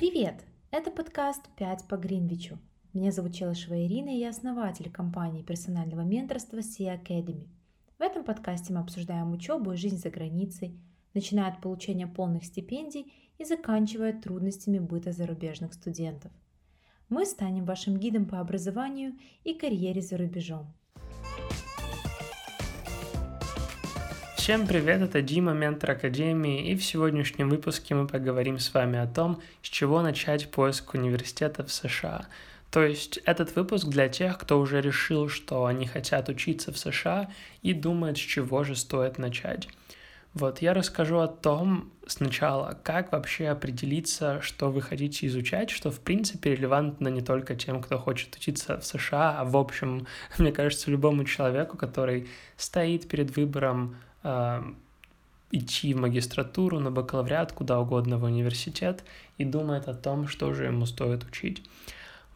Привет! Это подкаст «5 по Гринвичу». Меня зовут Челышева Ирина, и я основатель компании персонального менторства Sea Academy. В этом подкасте мы обсуждаем учебу и жизнь за границей, начиная от получения полных стипендий и заканчивая трудностями быта зарубежных студентов. Мы станем вашим гидом по образованию и карьере за рубежом – Всем привет, это Дима, ментор Академии, и в сегодняшнем выпуске мы поговорим с вами о том, с чего начать поиск университета в США. То есть этот выпуск для тех, кто уже решил, что они хотят учиться в США и думает, с чего же стоит начать. Вот я расскажу о том сначала, как вообще определиться, что вы хотите изучать, что в принципе релевантно не только тем, кто хочет учиться в США, а в общем, мне кажется, любому человеку, который стоит перед выбором идти в магистратуру, на бакалавриат, куда угодно в университет и думает о том, что же ему стоит учить.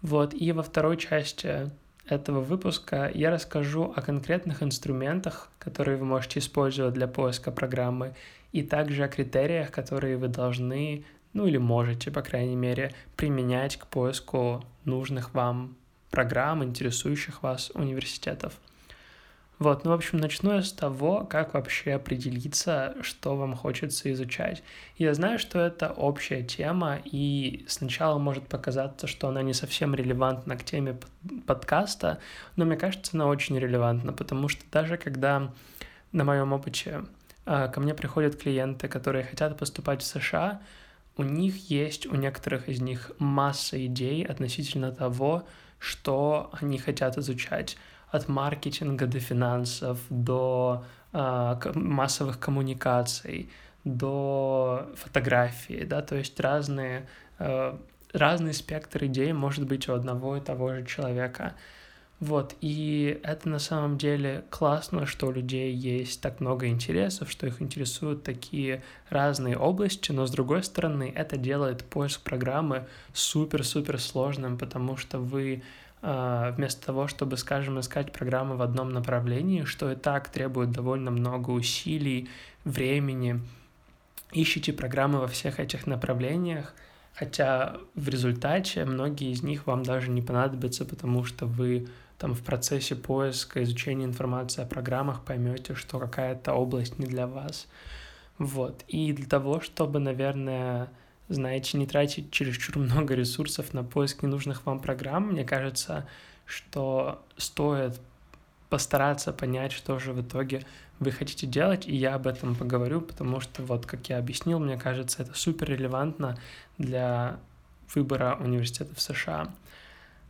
Вот, и во второй части этого выпуска я расскажу о конкретных инструментах, которые вы можете использовать для поиска программы, и также о критериях, которые вы должны, ну или можете, по крайней мере, применять к поиску нужных вам программ, интересующих вас университетов. Вот, ну, в общем, начну я с того, как вообще определиться, что вам хочется изучать. Я знаю, что это общая тема, и сначала может показаться, что она не совсем релевантна к теме подкаста, но мне кажется, она очень релевантна, потому что даже когда на моем опыте а, ко мне приходят клиенты, которые хотят поступать в США, у них есть, у некоторых из них масса идей относительно того, что они хотят изучать от маркетинга до финансов, до э, массовых коммуникаций, до фотографии, да, то есть разные, э, разный спектр идей может быть у одного и того же человека. Вот, и это на самом деле классно, что у людей есть так много интересов, что их интересуют такие разные области, но с другой стороны, это делает поиск программы супер-супер сложным, потому что вы вместо того, чтобы, скажем, искать программы в одном направлении, что и так требует довольно много усилий, времени, ищите программы во всех этих направлениях, хотя в результате многие из них вам даже не понадобятся, потому что вы там в процессе поиска, изучения информации о программах поймете, что какая-то область не для вас. Вот. И для того, чтобы, наверное, знаете, не тратить чересчур много ресурсов на поиск ненужных вам программ, мне кажется, что стоит постараться понять, что же в итоге вы хотите делать, и я об этом поговорю, потому что, вот как я объяснил, мне кажется, это супер релевантно для выбора университета в США.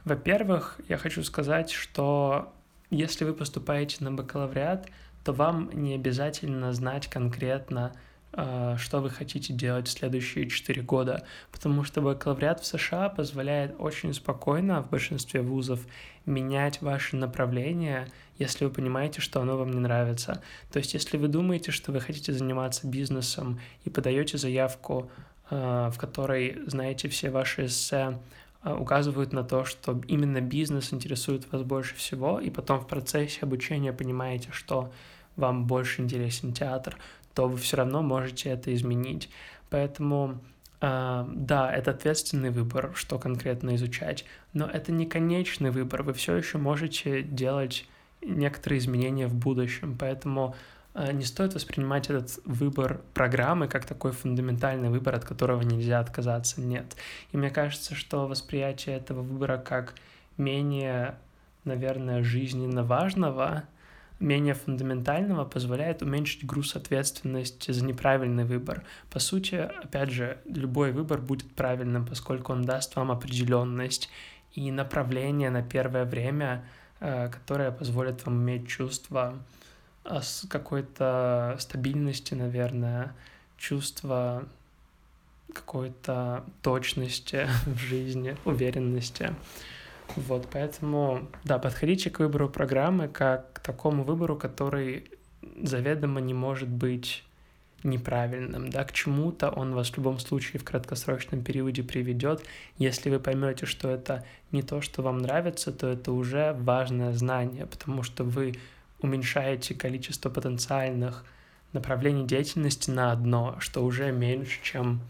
Во-первых, я хочу сказать, что если вы поступаете на бакалавриат, то вам не обязательно знать конкретно, что вы хотите делать в следующие 4 года, потому что бакалавриат в США позволяет очень спокойно в большинстве вузов менять ваше направление, если вы понимаете, что оно вам не нравится. То есть, если вы думаете, что вы хотите заниматься бизнесом и подаете заявку, а, в которой, знаете, все ваши эссе а, указывают на то, что именно бизнес интересует вас больше всего, и потом в процессе обучения понимаете, что вам больше интересен театр, то вы все равно можете это изменить. Поэтому Uh, да, это ответственный выбор, что конкретно изучать, но это не конечный выбор. Вы все еще можете делать некоторые изменения в будущем, поэтому uh, не стоит воспринимать этот выбор программы как такой фундаментальный выбор, от которого нельзя отказаться. Нет. И мне кажется, что восприятие этого выбора как менее, наверное, жизненно важного менее фундаментального позволяет уменьшить груз ответственности за неправильный выбор. По сути, опять же, любой выбор будет правильным, поскольку он даст вам определенность и направление на первое время, э, которое позволит вам иметь чувство э, какой-то стабильности, наверное, чувство какой-то точности в жизни, уверенности. Вот, поэтому, да, подходите к выбору программы как к такому выбору, который заведомо не может быть неправильным, да, к чему-то он вас в любом случае в краткосрочном периоде приведет. Если вы поймете, что это не то, что вам нравится, то это уже важное знание, потому что вы уменьшаете количество потенциальных направлений деятельности на одно, что уже меньше, чем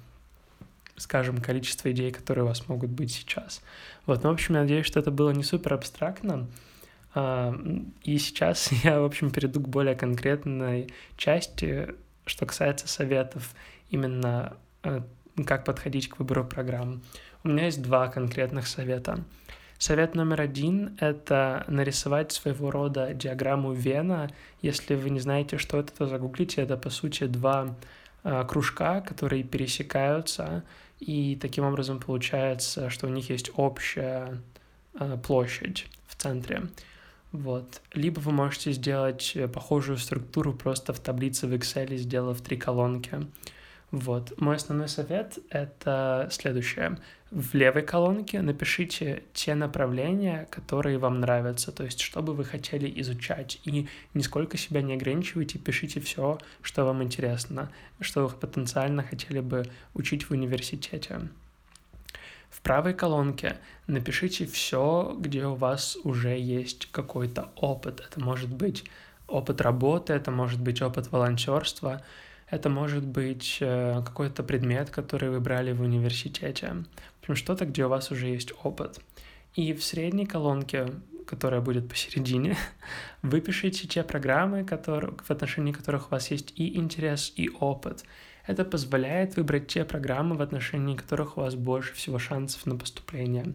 скажем, количество идей, которые у вас могут быть сейчас. Вот, ну, в общем, я надеюсь, что это было не супер абстрактно. А, и сейчас я, в общем, перейду к более конкретной части, что касается советов именно э, как подходить к выбору программ. У меня есть два конкретных совета. Совет номер один — это нарисовать своего рода диаграмму Вена. Если вы не знаете, что это, то загуглите. Это, по сути, два э, кружка, которые пересекаются, и таким образом получается, что у них есть общая э, площадь в центре. Вот. Либо вы можете сделать э, похожую структуру просто в таблице в Excel, сделав три колонки. Вот. Мой основной совет — это следующее. В левой колонке напишите те направления, которые вам нравятся, то есть что бы вы хотели изучать, и нисколько себя не ограничивайте, пишите все, что вам интересно, что вы потенциально хотели бы учить в университете. В правой колонке напишите все, где у вас уже есть какой-то опыт. Это может быть опыт работы, это может быть опыт волонтерства, это может быть э, какой-то предмет, который вы брали в университете. В общем, что-то, где у вас уже есть опыт. И в средней колонке, которая будет посередине, вы пишите те программы, которые, в отношении которых у вас есть и интерес, и опыт. Это позволяет выбрать те программы, в отношении которых у вас больше всего шансов на поступление.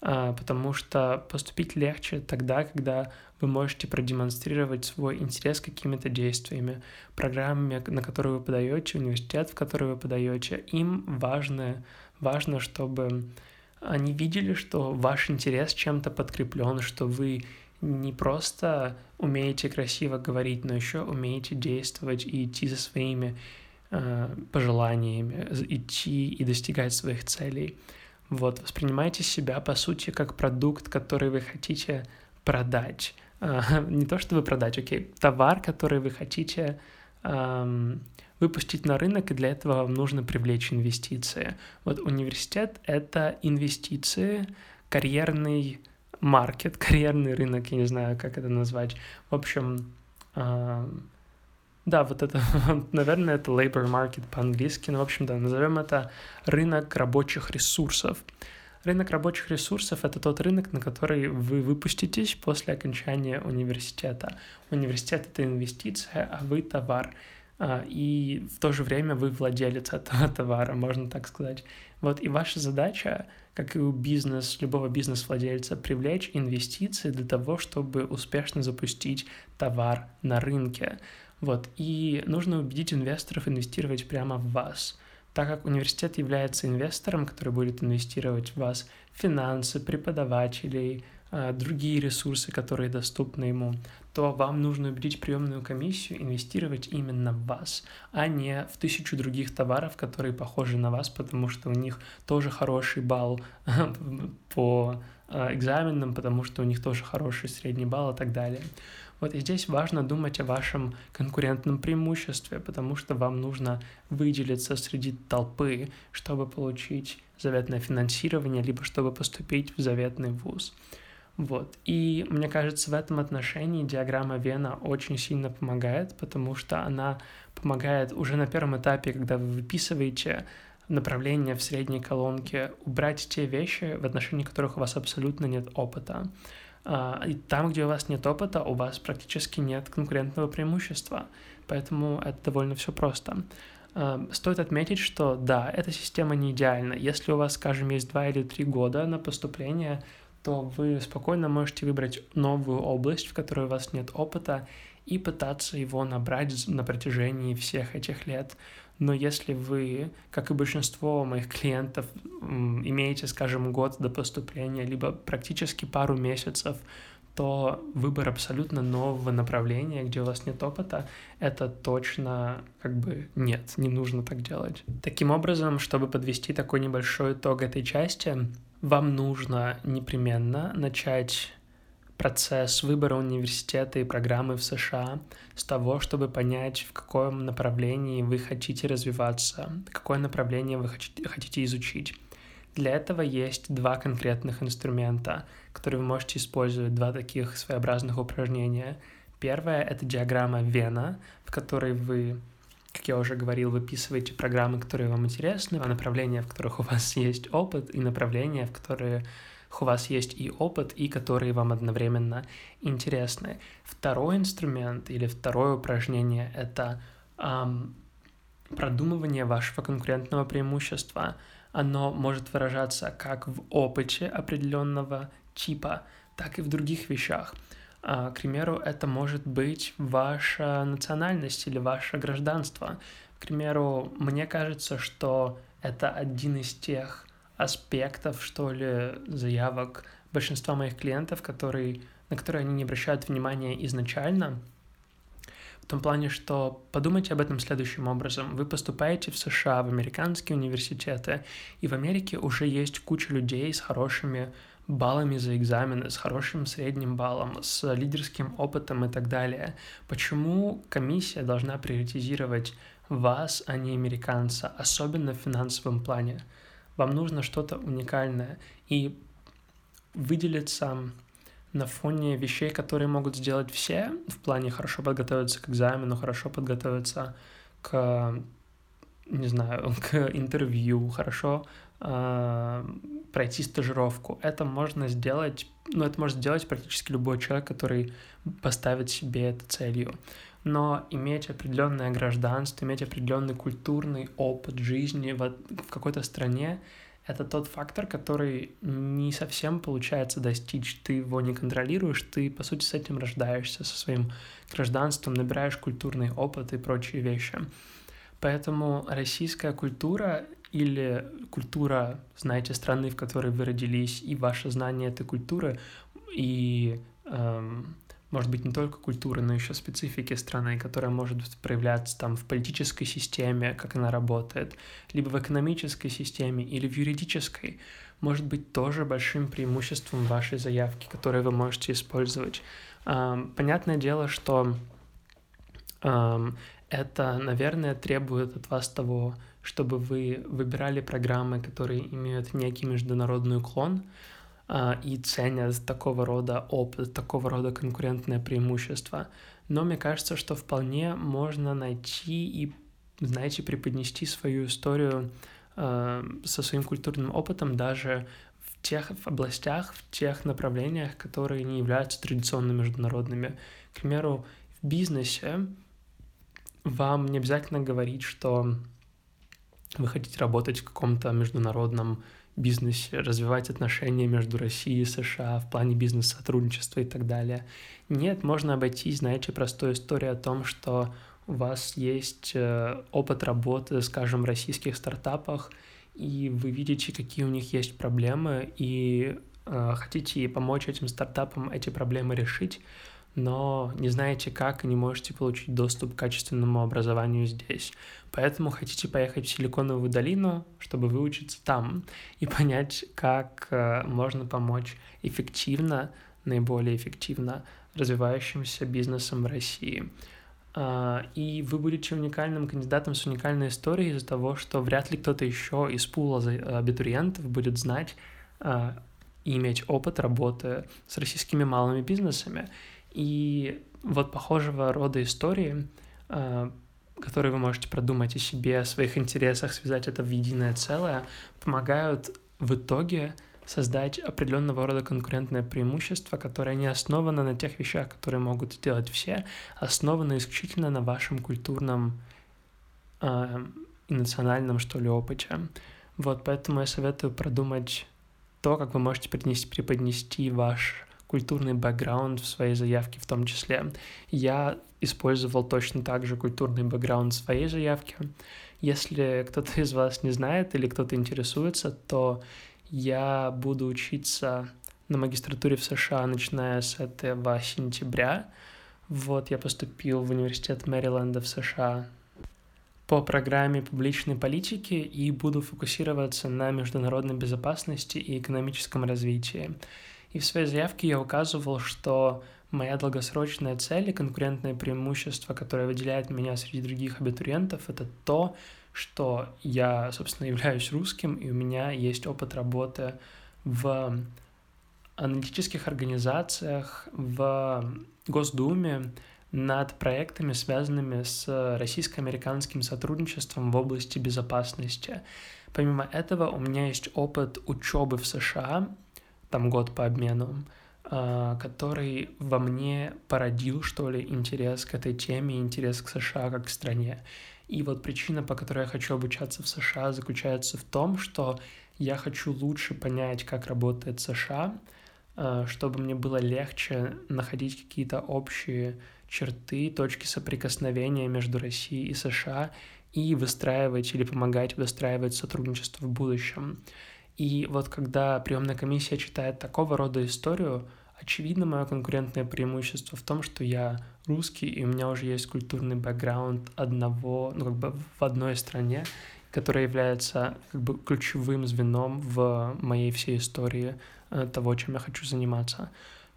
А, потому что поступить легче тогда, когда вы можете продемонстрировать свой интерес какими-то действиями, программами, на которые вы подаете, университет, в который вы подаете. Им важно, важно, чтобы они видели, что ваш интерес чем-то подкреплен, что вы не просто умеете красиво говорить, но еще умеете действовать и идти за своими э, пожеланиями, идти и достигать своих целей. Вот, воспринимайте себя, по сути, как продукт, который вы хотите продать. Не то чтобы продать, окей, товар, который вы хотите выпустить на рынок, и для этого вам нужно привлечь инвестиции. Вот университет — это инвестиции, карьерный маркет, карьерный рынок, я не знаю, как это назвать. В общем, да, вот это, наверное, это labor market по-английски, но, в общем, да, назовем это рынок рабочих ресурсов. Рынок рабочих ресурсов — это тот рынок, на который вы выпуститесь после окончания университета. Университет — это инвестиция, а вы — товар. А, и в то же время вы владелец этого товара, можно так сказать. Вот и ваша задача, как и у бизнес, любого бизнес-владельца, привлечь инвестиции для того, чтобы успешно запустить товар на рынке. Вот, и нужно убедить инвесторов инвестировать прямо в вас. Так как университет является инвестором, который будет инвестировать в вас финансы, преподавателей, а, другие ресурсы, которые доступны ему, то вам нужно убедить приемную комиссию инвестировать именно в вас, а не в тысячу других товаров, которые похожи на вас, потому что у них тоже хороший балл по а, экзаменам, потому что у них тоже хороший средний балл и так далее. Вот и здесь важно думать о вашем конкурентном преимуществе, потому что вам нужно выделиться среди толпы, чтобы получить заветное финансирование, либо чтобы поступить в заветный вуз. Вот. И мне кажется, в этом отношении диаграмма Вена очень сильно помогает, потому что она помогает уже на первом этапе, когда вы выписываете направление в средней колонке, убрать те вещи, в отношении которых у вас абсолютно нет опыта. А, и там, где у вас нет опыта, у вас практически нет конкурентного преимущества. Поэтому это довольно все просто. А, стоит отметить, что да, эта система не идеальна. Если у вас, скажем, есть два или три года на поступление, то вы спокойно можете выбрать новую область, в которой у вас нет опыта, и пытаться его набрать на протяжении всех этих лет. Но если вы, как и большинство моих клиентов, имеете, скажем, год до поступления, либо практически пару месяцев, то выбор абсолютно нового направления, где у вас нет опыта, это точно как бы нет, не нужно так делать. Таким образом, чтобы подвести такой небольшой итог этой части, вам нужно непременно начать процесс выбора университета и программы в США с того, чтобы понять, в каком направлении вы хотите развиваться, какое направление вы хотите изучить. Для этого есть два конкретных инструмента, которые вы можете использовать, два таких своеобразных упражнения. Первое — это диаграмма Вена, в которой вы как я уже говорил, выписывайте программы, которые вам интересны, а направления, в которых у вас есть опыт, и направления, в которые у вас есть и опыт, и которые вам одновременно интересны. Второй инструмент или второе упражнение — это эм, продумывание вашего конкурентного преимущества. Оно может выражаться как в опыте определенного типа, так и в других вещах. А, к примеру, это может быть ваша национальность или ваше гражданство. К примеру, мне кажется, что это один из тех аспектов, что ли, заявок большинства моих клиентов, которые, на которые они не обращают внимания изначально, в том плане, что подумайте об этом следующим образом. Вы поступаете в США, в американские университеты, и в Америке уже есть куча людей с хорошими баллами за экзамены, с хорошим средним баллом, с лидерским опытом и так далее. Почему комиссия должна приоритизировать вас, а не американца, особенно в финансовом плане? Вам нужно что-то уникальное и выделиться на фоне вещей, которые могут сделать все, в плане хорошо подготовиться к экзамену, хорошо подготовиться к, не знаю, к интервью, хорошо э, пройти стажировку. Это можно сделать, ну, это может сделать практически любой человек, который поставит себе это целью. Но иметь определенное гражданство, иметь определенный культурный опыт жизни в, в какой-то стране, это тот фактор, который не совсем получается достичь. Ты его не контролируешь, ты, по сути, с этим рождаешься, со своим гражданством, набираешь культурный опыт и прочие вещи. Поэтому российская культура или культура, знаете, страны, в которой вы родились, и ваше знание этой культуры, и эм, может быть, не только культуры, но еще специфики страны, которая может проявляться там в политической системе, как она работает, либо в экономической системе или в юридической, может быть тоже большим преимуществом вашей заявки, которое вы можете использовать. Понятное дело, что это, наверное, требует от вас того, чтобы вы выбирали программы, которые имеют некий международный уклон, и ценят такого рода опыт, такого рода конкурентное преимущество. Но мне кажется, что вполне можно найти и, знаете, преподнести свою историю э, со своим культурным опытом даже в тех областях, в тех направлениях, которые не являются традиционно международными. К примеру, в бизнесе вам не обязательно говорить, что вы хотите работать в каком-то международном бизнесе, развивать отношения между Россией и США в плане бизнес-сотрудничества и так далее. Нет, можно обойтись, знаете, простой историю о том, что у вас есть э, опыт работы, скажем, в российских стартапах, и вы видите, какие у них есть проблемы, и э, хотите помочь этим стартапам эти проблемы решить, но не знаете как и не можете получить доступ к качественному образованию здесь. Поэтому хотите поехать в Силиконовую долину, чтобы выучиться там и понять, как э, можно помочь эффективно, наиболее эффективно развивающимся бизнесом в России. А, и вы будете уникальным кандидатом с уникальной историей из-за того, что вряд ли кто-то еще из пула абитуриентов будет знать а, и иметь опыт работы с российскими малыми бизнесами. И вот похожего рода истории, а, которые вы можете продумать о себе, о своих интересах, связать это в единое целое, помогают в итоге создать определенного рода конкурентное преимущество, которое не основано на тех вещах, которые могут сделать все, а основано исключительно на вашем культурном э, и национальном, что ли, опыте. Вот, поэтому я советую продумать то, как вы можете преподнести ваш культурный бэкграунд в своей заявке в том числе. Я использовал точно так же культурный бэкграунд в своей заявке. Если кто-то из вас не знает или кто-то интересуется, то я буду учиться на магистратуре в США, начиная с этого сентября. Вот я поступил в университет Мэриленда в США по программе публичной политики и буду фокусироваться на международной безопасности и экономическом развитии. И в своей заявке я указывал, что моя долгосрочная цель и конкурентное преимущество, которое выделяет меня среди других абитуриентов, это то, что я, собственно, являюсь русским, и у меня есть опыт работы в аналитических организациях, в Госдуме, над проектами, связанными с российско-американским сотрудничеством в области безопасности. Помимо этого, у меня есть опыт учебы в США, там год по обмену, а, который во мне породил, что ли, интерес к этой теме, интерес к США как к стране. И вот причина, по которой я хочу обучаться в США, заключается в том, что я хочу лучше понять, как работает США, а, чтобы мне было легче находить какие-то общие черты, точки соприкосновения между Россией и США и выстраивать или помогать выстраивать сотрудничество в будущем. И вот когда приемная комиссия читает такого рода историю, очевидно, мое конкурентное преимущество в том, что я русский, и у меня уже есть культурный бэкграунд одного, ну, как бы в одной стране, которая является как бы ключевым звеном в моей всей истории э, того, чем я хочу заниматься.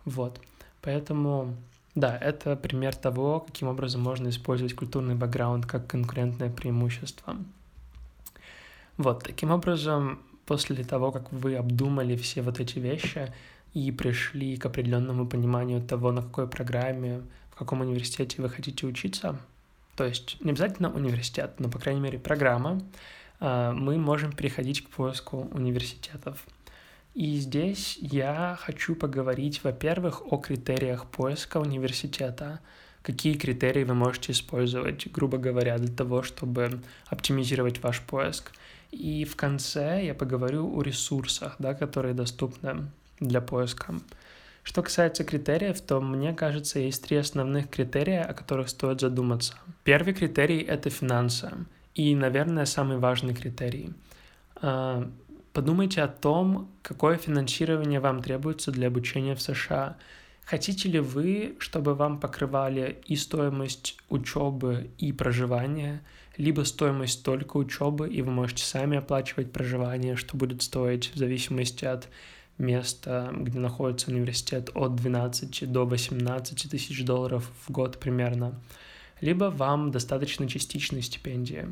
Вот. Поэтому, да, это пример того, каким образом можно использовать культурный бэкграунд как конкурентное преимущество. Вот, таким образом, после того, как вы обдумали все вот эти вещи и пришли к определенному пониманию того, на какой программе, в каком университете вы хотите учиться, то есть не обязательно университет, но, по крайней мере, программа, а, мы можем переходить к поиску университетов. И здесь я хочу поговорить, во-первых, о критериях поиска университета. Какие критерии вы можете использовать, грубо говоря, для того, чтобы оптимизировать ваш поиск. И в конце я поговорю о ресурсах, да, которые доступны для поиска. Что касается критериев, то мне кажется, есть три основных критерия, о которых стоит задуматься. Первый критерий — это финансы. И, наверное, самый важный критерий. А, подумайте о том, какое финансирование вам требуется для обучения в США. Хотите ли вы, чтобы вам покрывали и стоимость учебы, и проживания — либо стоимость только учебы, и вы можете сами оплачивать проживание, что будет стоить в зависимости от места, где находится университет, от 12 до 18 тысяч долларов в год примерно. Либо вам достаточно частичной стипендии.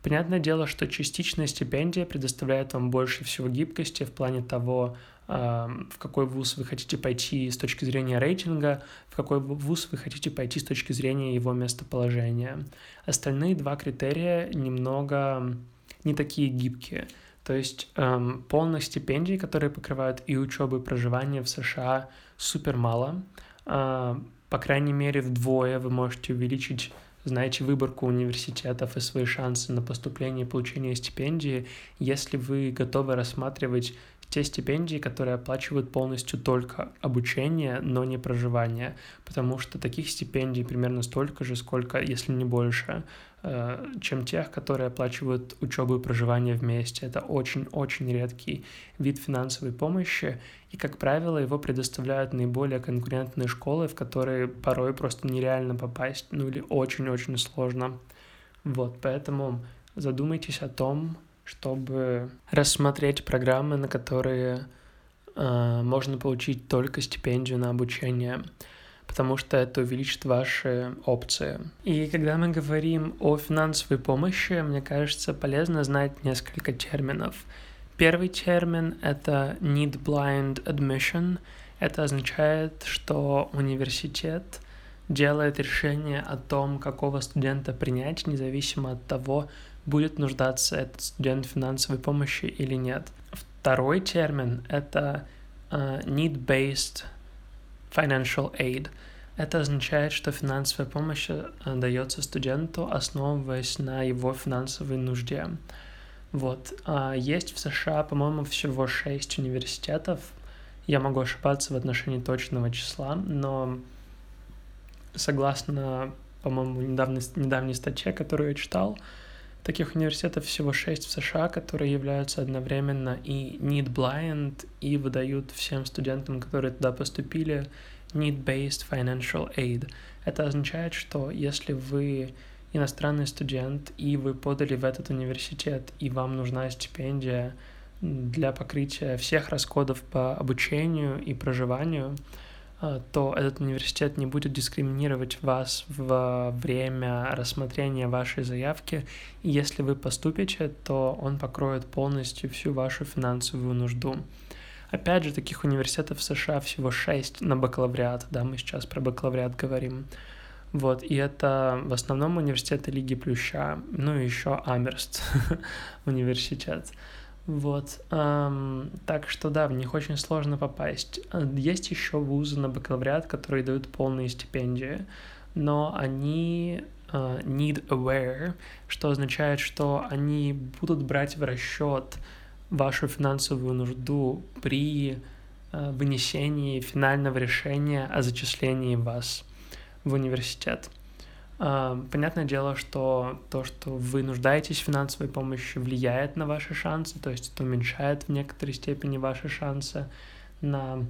Понятное дело, что частичная стипендия предоставляет вам больше всего гибкости в плане того, в какой вуз вы хотите пойти с точки зрения рейтинга, в какой вуз вы хотите пойти с точки зрения его местоположения. Остальные два критерия немного не такие гибкие. То есть эм, полных стипендий, которые покрывают и учебу, и проживание в США, супер мало. Э, по крайней мере, вдвое вы можете увеличить знаете выборку университетов и свои шансы на поступление и получение стипендии, если вы готовы рассматривать те стипендии, которые оплачивают полностью только обучение, но не проживание, потому что таких стипендий примерно столько же, сколько, если не больше, э, чем тех, которые оплачивают учебу и проживание вместе. Это очень-очень редкий вид финансовой помощи, и, как правило, его предоставляют наиболее конкурентные школы, в которые порой просто нереально попасть, ну или очень-очень сложно. Вот, поэтому задумайтесь о том, чтобы рассмотреть программы, на которые э, можно получить только стипендию на обучение, потому что это увеличит ваши опции. И когда мы говорим о финансовой помощи, мне кажется полезно знать несколько терминов. Первый термин — это need blind admission. Это означает, что университет делает решение о том, какого студента принять, независимо от того, будет нуждаться этот студент в финансовой помощи или нет. Второй термин — это uh, need-based financial aid. Это означает, что финансовая помощь uh, дается студенту, основываясь на его финансовой нужде. Вот. Uh, есть в США, по-моему, всего шесть университетов. Я могу ошибаться в отношении точного числа, но согласно, по-моему, недавней, недавней статье, которую я читал, Таких университетов всего шесть в США, которые являются одновременно и need blind, и выдают всем студентам, которые туда поступили, need-based financial aid. Это означает, что если вы иностранный студент, и вы подали в этот университет, и вам нужна стипендия для покрытия всех расходов по обучению и проживанию, то этот университет не будет дискриминировать вас во время рассмотрения вашей заявки. И если вы поступите, то он покроет полностью всю вашу финансовую нужду. Опять же, таких университетов в США всего 6 на бакалавриат, да, мы сейчас про бакалавриат говорим. Вот, и это в основном университеты Лиги Плюща, ну и еще Амерст университет. Вот, эм, так что да, в них очень сложно попасть. Есть еще вузы на бакалавриат, которые дают полные стипендии, но они uh, need aware, что означает, что они будут брать в расчет вашу финансовую нужду при uh, вынесении финального решения о зачислении вас в университет. А, понятное дело, что то, что вы нуждаетесь в финансовой помощи, влияет на ваши шансы, то есть это уменьшает в некоторой степени ваши шансы на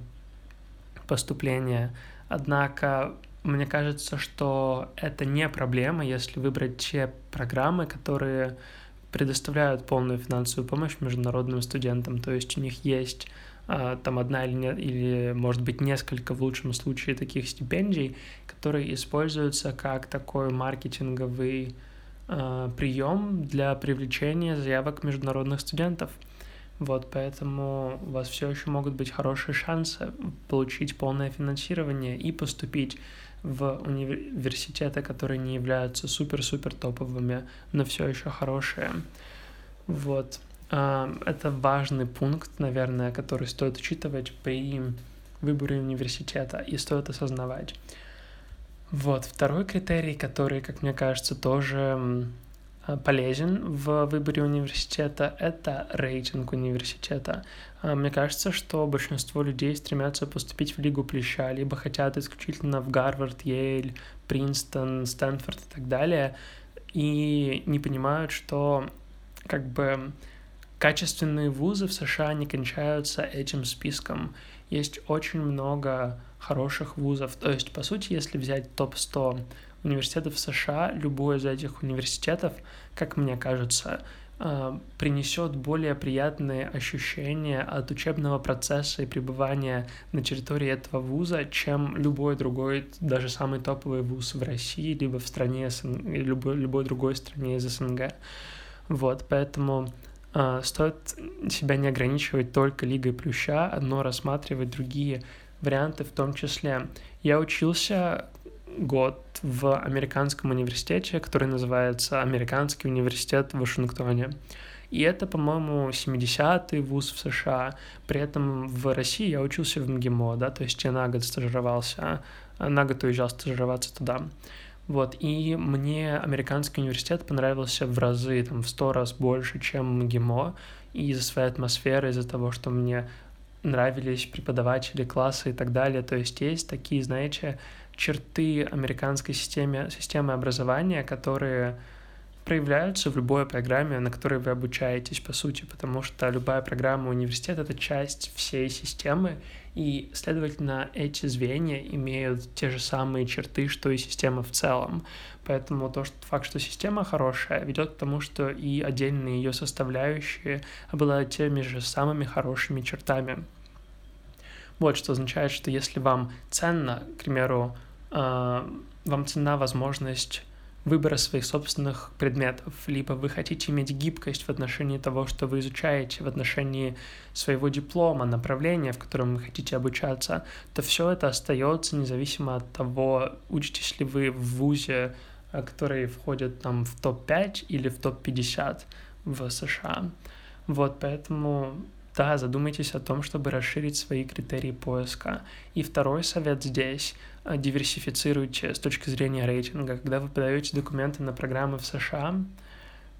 поступление. Однако мне кажется, что это не проблема, если выбрать те программы, которые предоставляют полную финансовую помощь международным студентам. То есть у них есть там одна или, не, или, может быть, несколько в лучшем случае таких стипендий, которые используются как такой маркетинговый э, прием для привлечения заявок международных студентов. Вот, поэтому у вас все еще могут быть хорошие шансы получить полное финансирование и поступить в университеты, которые не являются супер-супер топовыми, но все еще хорошие. Вот. Это важный пункт, наверное, который стоит учитывать при выборе университета и стоит осознавать. Вот, второй критерий, который, как мне кажется, тоже полезен в выборе университета, это рейтинг университета. Мне кажется, что большинство людей стремятся поступить в Лигу Плюща, либо хотят исключительно в Гарвард, Йейль, Принстон, Стэнфорд и так далее, и не понимают, что как бы Качественные вузы в США не кончаются этим списком. Есть очень много хороших вузов. То есть, по сути, если взять топ-100 университетов США, любой из этих университетов, как мне кажется, э, принесет более приятные ощущения от учебного процесса и пребывания на территории этого вуза, чем любой другой, даже самый топовый вуз в России, либо в стране, любой, любой другой стране из СНГ. Вот, поэтому стоит себя не ограничивать только Лигой Плюща, но рассматривать другие варианты в том числе. Я учился год в американском университете, который называется Американский университет в Вашингтоне. И это, по-моему, 70-й вуз в США. При этом в России я учился в МГИМО, да, то есть я на год стажировался, на год уезжал стажироваться туда. Вот, и мне американский университет понравился в разы, там, в сто раз больше, чем МГИМО, из-за своей атмосферы, из-за того, что мне нравились преподаватели, классы и так далее. То есть есть такие, знаете, черты американской системы, системы образования, которые проявляются в любой программе, на которой вы обучаетесь, по сути, потому что любая программа университета — это часть всей системы, и, следовательно, эти звенья имеют те же самые черты, что и система в целом. Поэтому то, что, факт, что система хорошая, ведет к тому, что и отдельные ее составляющие обладают теми же самыми хорошими чертами. Вот что означает, что если вам ценно, к примеру, э, вам ценна возможность выбора своих собственных предметов, либо вы хотите иметь гибкость в отношении того, что вы изучаете, в отношении своего диплома, направления, в котором вы хотите обучаться, то все это остается независимо от того, учитесь ли вы в ВУЗе, э, который входит там в топ-5 или в топ-50 в США. Вот, поэтому да, задумайтесь о том, чтобы расширить свои критерии поиска. И второй совет здесь – диверсифицируйте с точки зрения рейтинга. Когда вы подаете документы на программы в США,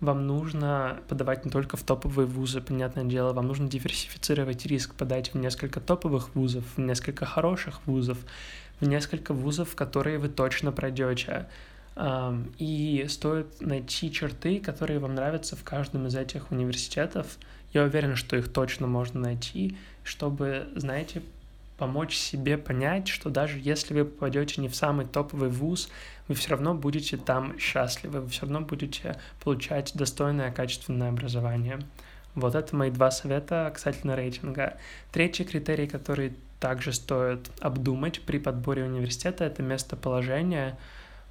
вам нужно подавать не только в топовые вузы, понятное дело, вам нужно диверсифицировать риск, подать в несколько топовых вузов, в несколько хороших вузов, в несколько вузов, которые вы точно пройдете. И стоит найти черты, которые вам нравятся в каждом из этих университетов, я уверен, что их точно можно найти, чтобы, знаете, помочь себе понять, что даже если вы попадете не в самый топовый вуз, вы все равно будете там счастливы, вы все равно будете получать достойное, качественное образование. Вот это мои два совета касательно рейтинга. Третий критерий, который также стоит обдумать при подборе университета, это местоположение.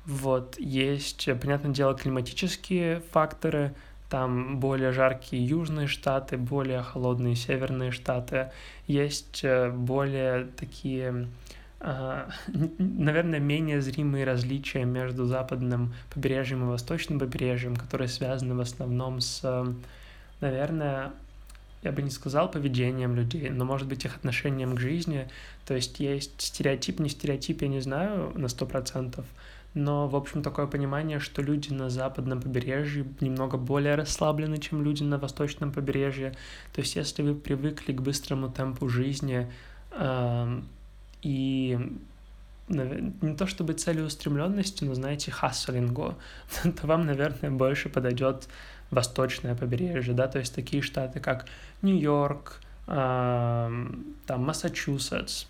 Вот, есть, понятное дело, климатические факторы, там более жаркие южные штаты, более холодные северные штаты, есть э, более такие а, наверное, менее зримые различия между западным побережьем и восточным побережьем, которые связаны в основном с, наверное, я бы не сказал поведением людей, но, может быть, их отношением к жизни. То есть есть стереотип, не стереотип, я не знаю на сто процентов, но, в общем, такое понимание, что люди на западном побережье немного более расслаблены, чем люди на восточном побережье. То есть если вы привыкли к быстрому темпу жизни, и не то чтобы целеустремленности, но, знаете, хаслингу, то вам, наверное, больше подойдет восточное побережье, да, то есть такие штаты, как Нью-Йорк, э, там, Массачусетс,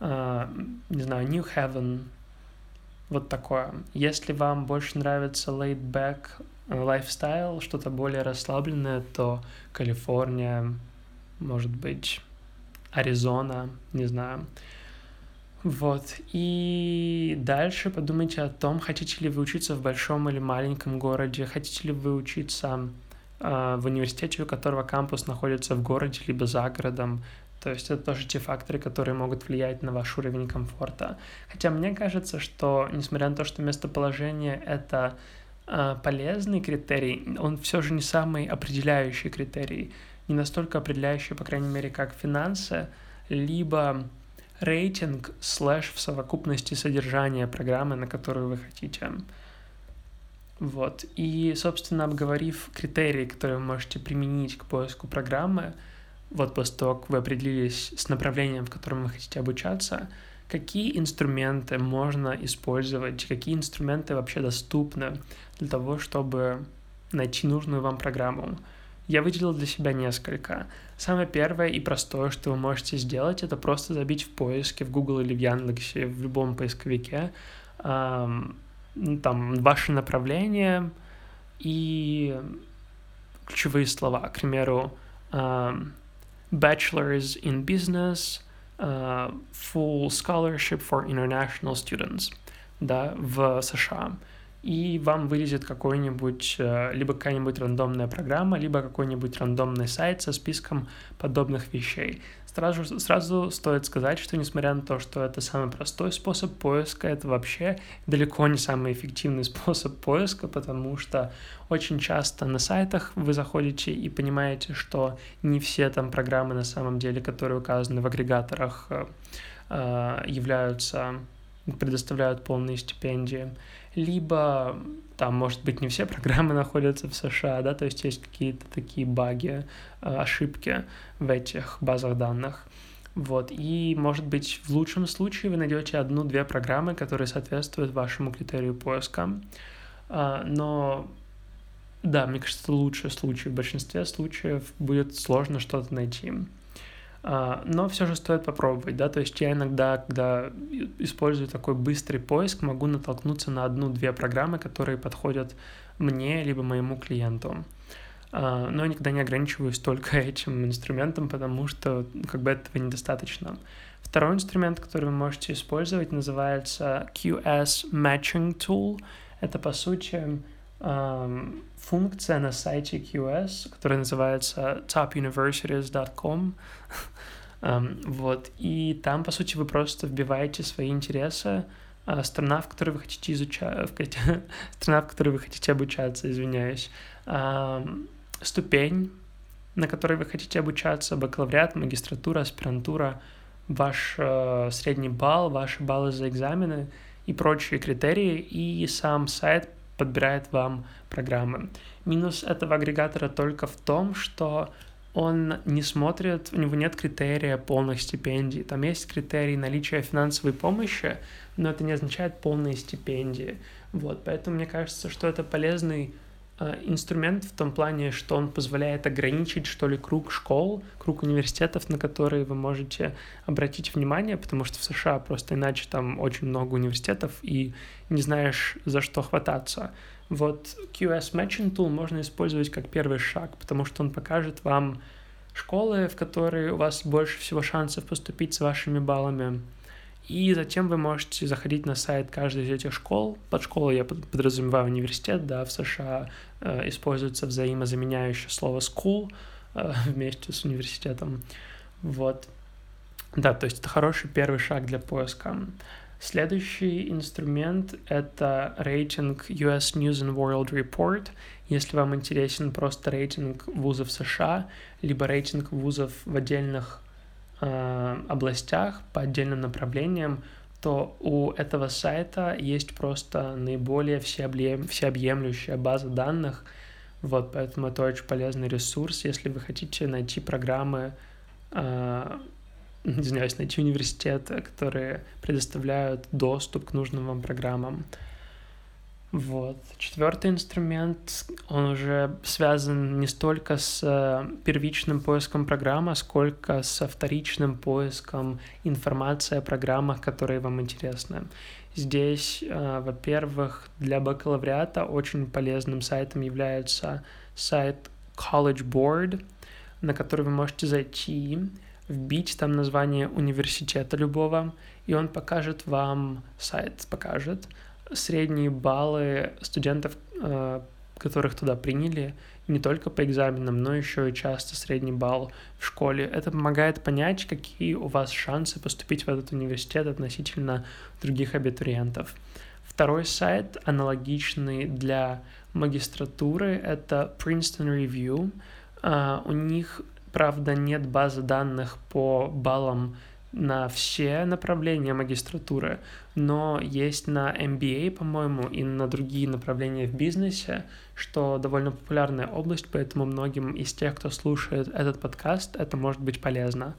э, не знаю, Нью-Хевен, вот такое. Если вам больше нравится laid-back lifestyle, что-то более расслабленное, то Калифорния, может быть, Аризона, не знаю. Вот. И дальше подумайте о том, хотите ли вы учиться в большом или маленьком городе, хотите ли вы учиться э, в университете, у которого кампус находится в городе либо за городом. То есть это тоже те факторы, которые могут влиять на ваш уровень комфорта. Хотя мне кажется, что несмотря на то, что местоположение это э, полезный критерий, он все же не самый определяющий критерий. Не настолько определяющий, по крайней мере, как финансы, либо рейтинг слэш в совокупности содержания программы, на которую вы хотите. Вот. И, собственно, обговорив критерии, которые вы можете применить к поиску программы, вот после того, как вы определились с направлением, в котором вы хотите обучаться, какие инструменты можно использовать, какие инструменты вообще доступны для того, чтобы найти нужную вам программу. Я выделил для себя несколько. Самое первое и простое, что вы можете сделать, это просто забить в поиске в Google или в Яндексе, в любом поисковике, эм, там, ваше направление и ключевые слова. К примеру, Bachelor's in Business, uh, Full Scholarship for International Students, да, в США и вам вылезет какой-нибудь, э, либо какая-нибудь рандомная программа, либо какой-нибудь рандомный сайт со списком подобных вещей. Сразу, сразу стоит сказать, что несмотря на то, что это самый простой способ поиска, это вообще далеко не самый эффективный способ поиска, потому что очень часто на сайтах вы заходите и понимаете, что не все там программы на самом деле, которые указаны в агрегаторах, э, э, являются предоставляют полные стипендии. Либо там, может быть, не все программы находятся в США, да, то есть есть какие-то такие баги, э, ошибки в этих базах данных. Вот, и, может быть, в лучшем случае вы найдете одну-две программы, которые соответствуют вашему критерию поиска. А, но, да, мне кажется, лучший случай. В большинстве случаев будет сложно что-то найти. А, но все же стоит попробовать, да, то есть я иногда, когда использую такой быстрый поиск, могу натолкнуться на одну-две программы, которые подходят мне либо моему клиенту. А, но я никогда не ограничиваюсь только этим инструментом, потому что как бы этого недостаточно. Второй инструмент, который вы можете использовать, называется QS Matching Tool. Это, по сути, функция на сайте QS, которая называется topuniversities.com. вот, и там, по сути, вы просто вбиваете свои интересы, а, страна, в которой вы хотите изучать, страна, в которой вы хотите обучаться, извиняюсь, ступень, на которой вы хотите обучаться, бакалавриат, магистратура, аспирантура, ваш э, средний балл, ваши баллы за экзамены и прочие критерии, и сам сайт подбирает вам программы. Минус этого агрегатора только в том, что он не смотрит, у него нет критерия полных стипендий. Там есть критерий наличия финансовой помощи, но это не означает полные стипендии. Вот, поэтому мне кажется, что это полезный э, инструмент в том плане, что он позволяет ограничить, что ли, круг школ, круг университетов, на которые вы можете обратить внимание, потому что в США просто иначе там очень много университетов, и не знаешь, за что хвататься. Вот QS Matching Tool можно использовать как первый шаг, потому что он покажет вам школы, в которые у вас больше всего шансов поступить с вашими баллами. И затем вы можете заходить на сайт каждой из этих школ. Под школой я подразумеваю университет, да, в США э, используется взаимозаменяющее слово school э, вместе с университетом. Вот. Да, то есть это хороший первый шаг для поиска. Следующий инструмент — это рейтинг US News and World Report. Если вам интересен просто рейтинг вузов США, либо рейтинг вузов в отдельных э, областях по отдельным направлениям, то у этого сайта есть просто наиболее всеобъемлющая база данных. Вот, поэтому это очень полезный ресурс, если вы хотите найти программы э, извиняюсь, найти университеты, которые предоставляют доступ к нужным вам программам. Вот. Четвертый инструмент, он уже связан не столько с э, первичным поиском программы, сколько со вторичным поиском информации о программах, которые вам интересны. Здесь, э, во-первых, для бакалавриата очень полезным сайтом является сайт College Board, на который вы можете зайти вбить там название университета любого, и он покажет вам, сайт покажет, средние баллы студентов, э, которых туда приняли, не только по экзаменам, но еще и часто средний балл в школе. Это помогает понять, какие у вас шансы поступить в этот университет относительно других абитуриентов. Второй сайт, аналогичный для магистратуры, это Princeton Review. Uh, у них Правда, нет базы данных по баллам на все направления магистратуры, но есть на MBA, по-моему, и на другие направления в бизнесе, что довольно популярная область, поэтому многим из тех, кто слушает этот подкаст, это может быть полезно.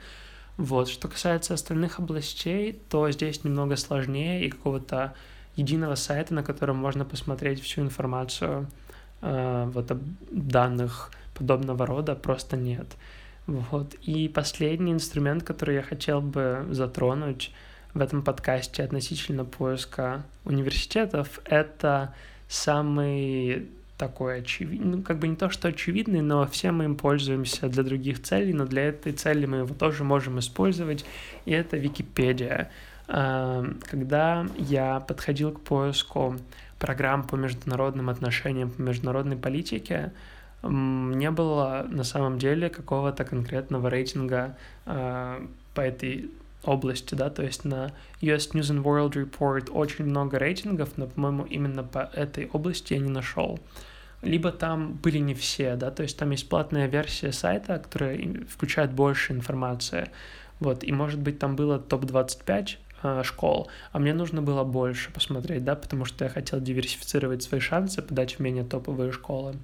Вот, что касается остальных областей, то здесь немного сложнее и какого-то единого сайта, на котором можно посмотреть всю информацию э, вот, данных подобного рода, просто нет. Вот. И последний инструмент, который я хотел бы затронуть в этом подкасте относительно поиска университетов, это самый такой очевидный, ну, как бы не то, что очевидный, но все мы им пользуемся для других целей, но для этой цели мы его тоже можем использовать, и это Википедия. А, когда я подходил к поиску программ по международным отношениям, по международной политике, не было на самом деле какого-то конкретного рейтинга э, по этой области, да, то есть на US News and World Report очень много рейтингов, но, по-моему, именно по этой области я не нашел. Либо там были не все, да, то есть там есть платная версия сайта, которая включает больше информации, вот, и, может быть, там было топ-25 э, школ, а мне нужно было больше посмотреть, да, потому что я хотел диверсифицировать свои шансы, подать в менее топовые школы.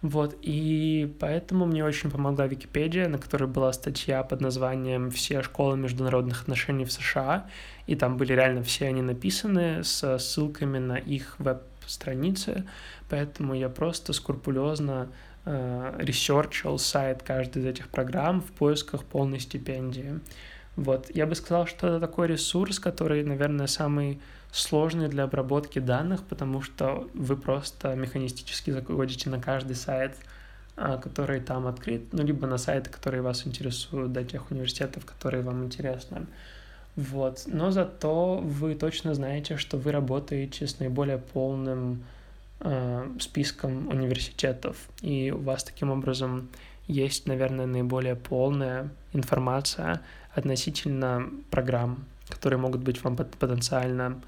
Вот, и поэтому мне очень помогла Википедия, на которой была статья под названием «Все школы международных отношений в США», и там были реально все они написаны с ссылками на их веб-страницы, поэтому я просто скрупулезно э, ресерчил сайт каждой из этих программ в поисках полной стипендии. Вот, я бы сказал, что это такой ресурс, который, наверное, самый сложный для обработки данных, потому что вы просто механистически заходите на каждый сайт, а, который там открыт, ну, либо на сайты, которые вас интересуют, до тех университетов, которые вам интересны. Вот. Но зато вы точно знаете, что вы работаете с наиболее полным э, списком университетов, и у вас таким образом есть, наверное, наиболее полная информация относительно программ, которые могут быть вам потенциально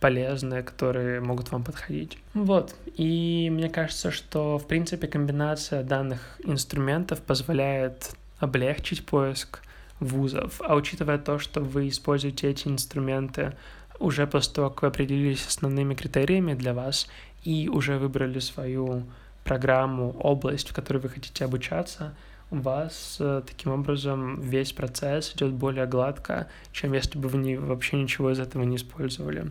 полезные, которые могут вам подходить. Вот. И мне кажется, что, в принципе, комбинация данных инструментов позволяет облегчить поиск вузов. А учитывая то, что вы используете эти инструменты уже после того, как вы определились основными критериями для вас и уже выбрали свою программу, область, в которой вы хотите обучаться, у вас э, таким образом весь процесс идет более гладко, чем если бы вы не, вообще ничего из этого не использовали.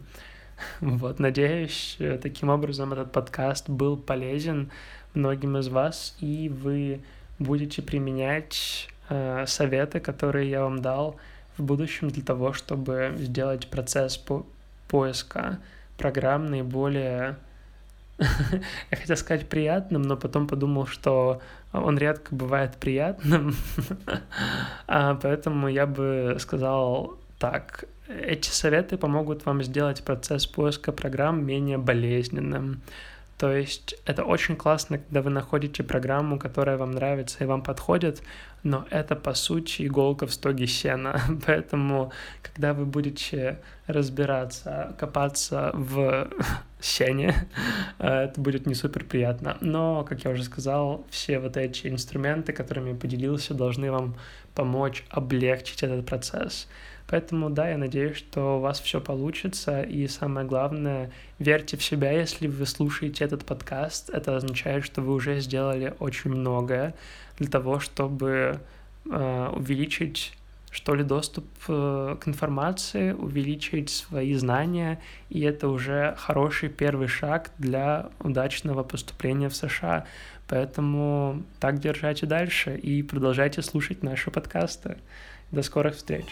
Вот, надеюсь, э, таким образом этот подкаст был полезен многим из вас, и вы будете применять э, советы, которые я вам дал в будущем для того, чтобы сделать процесс по поиска программ наиболее я хотел сказать приятным, но потом подумал, что он редко бывает приятным, а поэтому я бы сказал так, эти советы помогут вам сделать процесс поиска программ менее болезненным. То есть это очень классно, когда вы находите программу, которая вам нравится и вам подходит, но это, по сути, иголка в стоге сена. Поэтому, когда вы будете разбираться, копаться в сене, э, это будет не супер приятно. Но, как я уже сказал, все вот эти инструменты, которыми я поделился, должны вам помочь облегчить этот процесс. Поэтому, да, я надеюсь, что у вас все получится. И самое главное, верьте в себя, если вы слушаете этот подкаст. Это означает, что вы уже сделали очень многое для того, чтобы э, увеличить что ли, доступ э, к информации, увеличить свои знания, и это уже хороший первый шаг для удачного поступления в США. Поэтому так держайте дальше и продолжайте слушать наши подкасты. До скорых встреч!